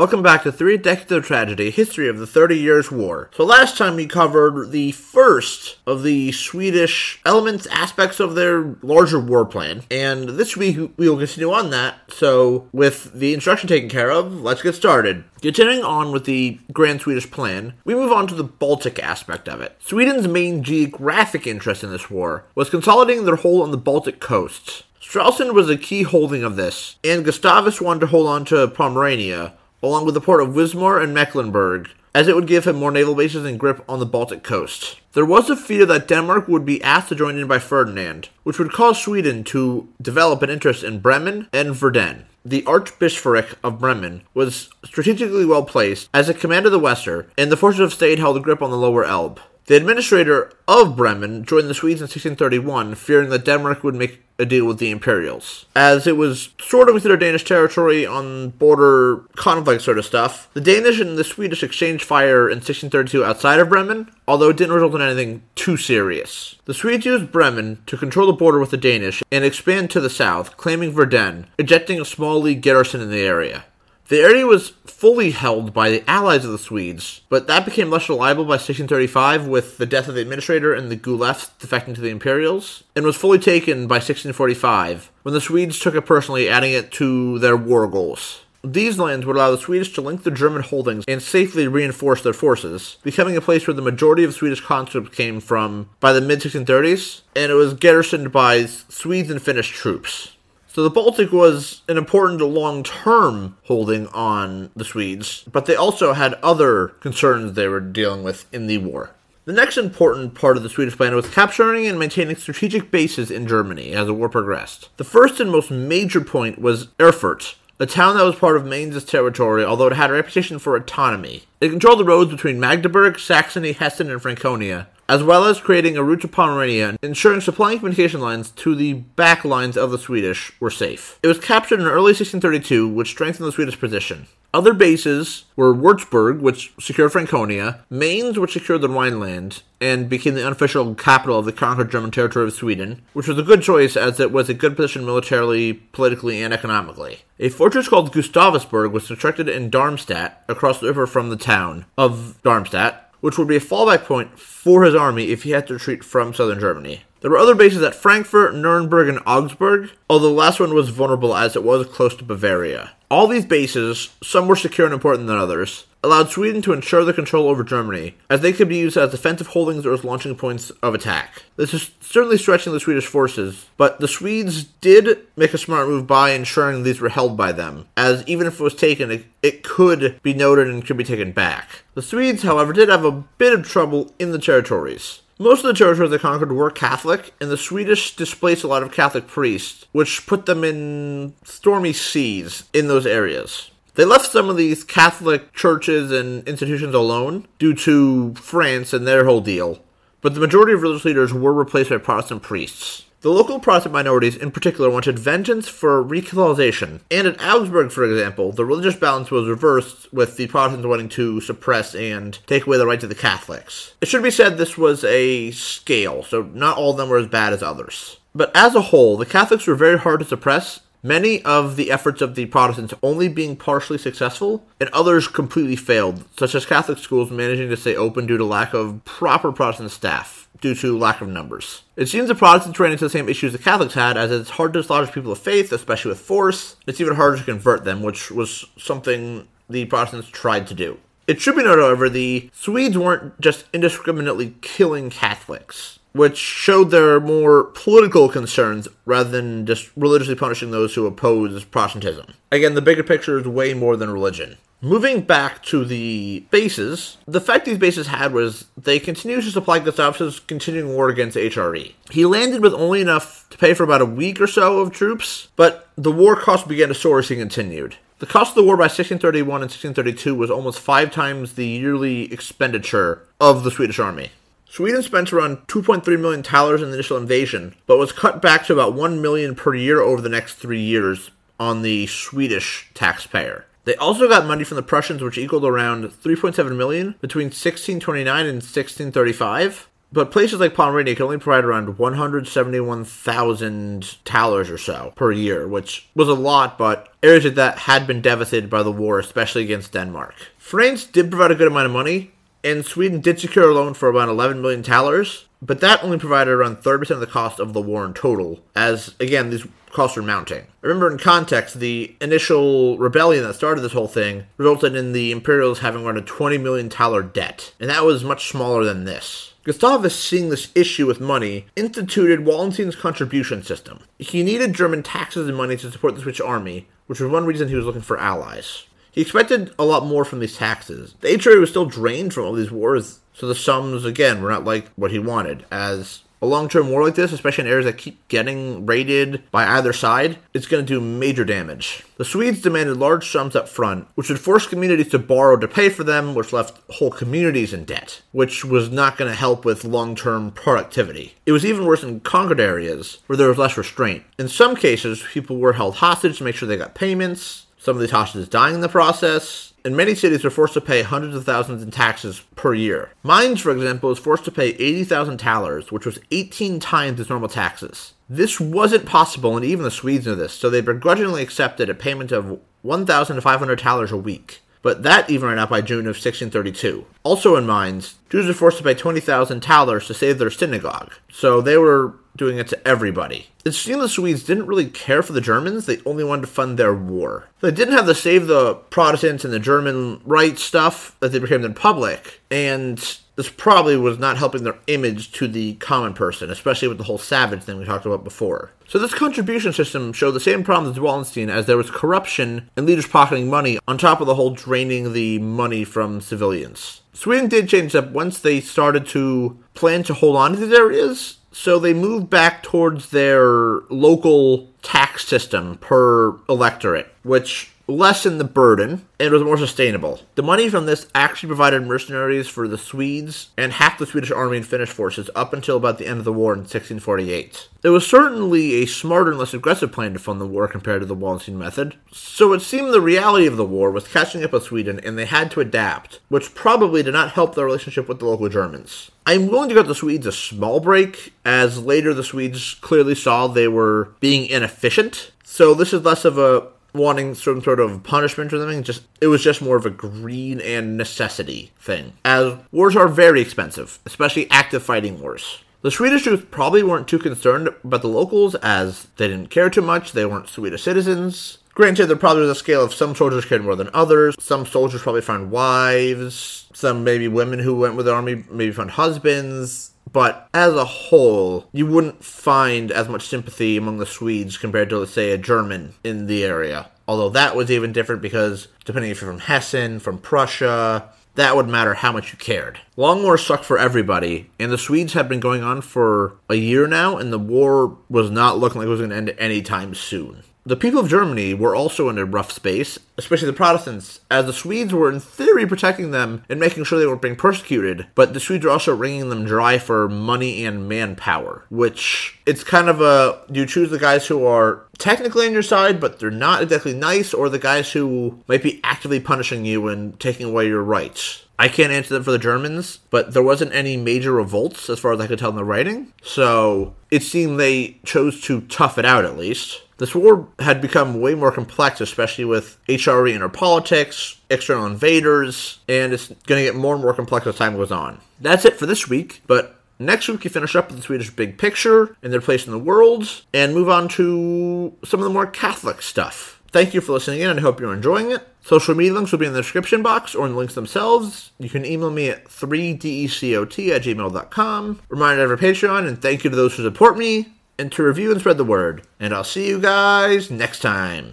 Welcome back to Three Decades of Tragedy, History of the Thirty Years' War. So last time we covered the first of the Swedish elements, aspects of their larger war plan, and this week we will continue on that. So with the instruction taken care of, let's get started. Continuing on with the Grand Swedish Plan, we move on to the Baltic aspect of it. Sweden's main geographic interest in this war was consolidating their hold on the Baltic coasts. Stralsund was a key holding of this, and Gustavus wanted to hold on to Pomerania, along with the port of Wismar and Mecklenburg, as it would give him more naval bases and grip on the Baltic coast. There was a fear that Denmark would be asked to join in by Ferdinand, which would cause Sweden to develop an interest in Bremen and Verden. The Archbishopric of Bremen was strategically well placed as it commanded the Weser, and the forces of Stade held a grip on the lower Elbe. The administrator of Bremen joined the Swedes in 1631, fearing that Denmark would make a deal with the Imperials. As it was sort of considered Danish territory on border conflict sort of stuff, the Danish and the Swedish exchanged fire in 1632 outside of Bremen, although it didn't result in anything too serious. The Swedes used Bremen to control the border with the Danish and expand to the south, claiming Verden, ejecting a small League garrison in the area. The area was fully held by the allies of the Swedes, but that became less reliable by 1635 with the death of the administrator and the Guelphs defecting to the Imperials, and was fully taken by 1645 when the Swedes took it personally, adding it to their war goals. These lands would allow the Swedish to link the German holdings and safely reinforce their forces, becoming a place where the majority of Swedish conscripts came from by the mid 1630s, and it was garrisoned by Swedes and Finnish troops. So the Baltic was an important long term holding on the Swedes, but they also had other concerns they were dealing with in the war. The next important part of the Swedish plan was capturing and maintaining strategic bases in Germany as the war progressed. The first and most major point was Erfurt, a town that was part of Mainz's territory, although it had a reputation for autonomy. It controlled the roads between Magdeburg, Saxony, Hessen, and Franconia, as well as creating a route to Pomerania, ensuring supplying communication lines to the back lines of the Swedish were safe. It was captured in early 1632, which strengthened the Swedish position. Other bases were Würzburg, which secured Franconia, Mainz, which secured the Rhineland, and became the unofficial capital of the conquered German territory of Sweden, which was a good choice as it was a good position militarily, politically, and economically. A fortress called Gustavusburg was constructed in Darmstadt, across the river from the town of Darmstadt, which would be a fallback point for his army if he had to retreat from southern Germany. There were other bases at Frankfurt, Nuremberg, and Augsburg, although the last one was vulnerable as it was close to Bavaria. All these bases, some were secure and important than others, allowed Sweden to ensure the control over Germany, as they could be used as defensive holdings or as launching points of attack. This is certainly stretching the Swedish forces, but the Swedes did make a smart move by ensuring these were held by them, as even if it was taken, it, it could be noted and could be taken back. The Swedes, however, did have a bit of trouble in the territories. Most of the territories they conquered were Catholic, and the Swedish displaced a lot of Catholic priests, which put them in stormy seas in those areas. They left some of these Catholic churches and institutions alone due to France and their whole deal, but the majority of religious leaders were replaced by Protestant priests. The local Protestant minorities in particular wanted vengeance for recatholicization, and at Augsburg, for example, the religious balance was reversed with the Protestants wanting to suppress and take away the rights of the Catholics. It should be said this was a scale, so not all of them were as bad as others. But as a whole, the Catholics were very hard to suppress Many of the efforts of the Protestants only being partially successful, and others completely failed, such as Catholic schools managing to stay open due to lack of proper Protestant staff, due to lack of numbers. It seems the Protestants ran into the same issues the Catholics had, as it's hard to dislodge people of faith, especially with force. It's even harder to convert them, which was something the Protestants tried to do. It should be noted, however, the Swedes weren't just indiscriminately killing Catholics which showed their more political concerns rather than just religiously punishing those who oppose Protestantism. Again, the bigger picture is way more than religion. Moving back to the bases, the effect these bases had was they continued to supply Gustavus's continuing war against HRE. He landed with only enough to pay for about a week or so of troops, but the war cost began to soar as he continued. The cost of the war by 1631 and 1632 was almost five times the yearly expenditure of the Swedish army. Sweden spent around 2.3 million thalers in the initial invasion, but was cut back to about 1 million per year over the next three years on the Swedish taxpayer. They also got money from the Prussians, which equaled around 3.7 million between 1629 and 1635. but places like Pomerania can only provide around 171,000 thalers or so per year, which was a lot, but areas that had been devastated by the war, especially against Denmark. France did provide a good amount of money, and Sweden did secure a loan for about 11 million talers, but that only provided around 30% of the cost of the war in total, as, again, these costs are mounting. Remember, in context, the initial rebellion that started this whole thing resulted in the Imperials having around a 20 million thaler debt, and that was much smaller than this. Gustavus, seeing this issue with money, instituted Wallenstein's contribution system. He needed German taxes and money to support the Swedish army, which was one reason he was looking for allies. He expected a lot more from these taxes. The HRA was still drained from all these wars, so the sums, again, were not like what he wanted, as a long-term war like this, especially in areas that keep getting raided by either side, it's going to do major damage. The Swedes demanded large sums up front, which would force communities to borrow to pay for them, which left whole communities in debt, which was not going to help with long-term productivity. It was even worse in conquered areas, where there was less restraint. In some cases, people were held hostage to make sure they got payments, some of these hostages dying in the process, and many cities are forced to pay hundreds of thousands in taxes per year. Mainz, for example, was forced to pay 80,000 talers, which was 18 times its normal taxes. This wasn't possible, and even the Swedes knew this, so they begrudgingly accepted a payment of 1,500 talers a week. But that even ran out by June of 1632. Also in Mainz, Jews were forced to pay 20,000 talers to save their synagogue. So they were doing it to everybody. It seemed the Swedes didn't really care for the Germans, they only wanted to fund their war. They didn't have the save the Protestants and the German right stuff that they became in public, and this probably was not helping their image to the common person, especially with the whole savage thing we talked about before. So this contribution system showed the same problems as Wallenstein as there was corruption and leaders pocketing money on top of the whole draining the money from civilians. Sweden did change up once they started to plan to hold on to these areas so they move back towards their local tax system per electorate, which lessened the burden and was more sustainable. The money from this actually provided mercenaries for the Swedes and half the Swedish army and Finnish forces up until about the end of the war in 1648. It was certainly a smarter and less aggressive plan to fund the war compared to the Wallenstein method, so it seemed the reality of the war was catching up with Sweden and they had to adapt, which probably did not help their relationship with the local Germans. I'm willing to give the Swedes a small break, as later the Swedes clearly saw they were being inefficient. So this is less of a wanting some sort of punishment or something. Just it was just more of a greed and necessity thing. As wars are very expensive, especially active fighting wars. The Swedish troops probably weren't too concerned about the locals as they didn't care too much. They weren't Swedish citizens. Granted, there probably was a scale of some soldiers cared more than others. Some soldiers probably found wives. Some maybe women who went with the army maybe found husbands. But as a whole, you wouldn't find as much sympathy among the Swedes compared to, let's say, a German in the area. Although that was even different because depending if you're from Hessen, from Prussia, that would matter how much you cared. Long War sucked for everybody, and the Swedes had been going on for a year now, and the war was not looking like it was going to end anytime soon. The people of Germany were also in a rough space, especially the Protestants, as the Swedes were in theory protecting them and making sure they weren't being persecuted, but the Swedes were also wringing them dry for money and manpower, which it's kind of a you choose the guys who are technically on your side, but they're not exactly nice, or the guys who might be actively punishing you and taking away your rights. I can't answer that for the Germans, but there wasn't any major revolts as far as I could tell in the writing, so it seemed they chose to tough it out at least. This war had become way more complex, especially with HRE inner politics, external invaders, and it's going to get more and more complex as time goes on. That's it for this week, but Next week, we finish up with the Swedish big picture and their place in the world, and move on to some of the more Catholic stuff. Thank you for listening in, and I hope you're enjoying it. Social media links will be in the description box or in the links themselves. You can email me at 3decot at gmail.com. Reminder to our Patreon, and thank you to those who support me, and to review and spread the word. And I'll see you guys next time.